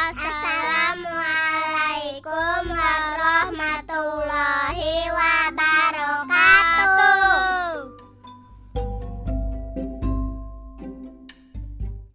二十三。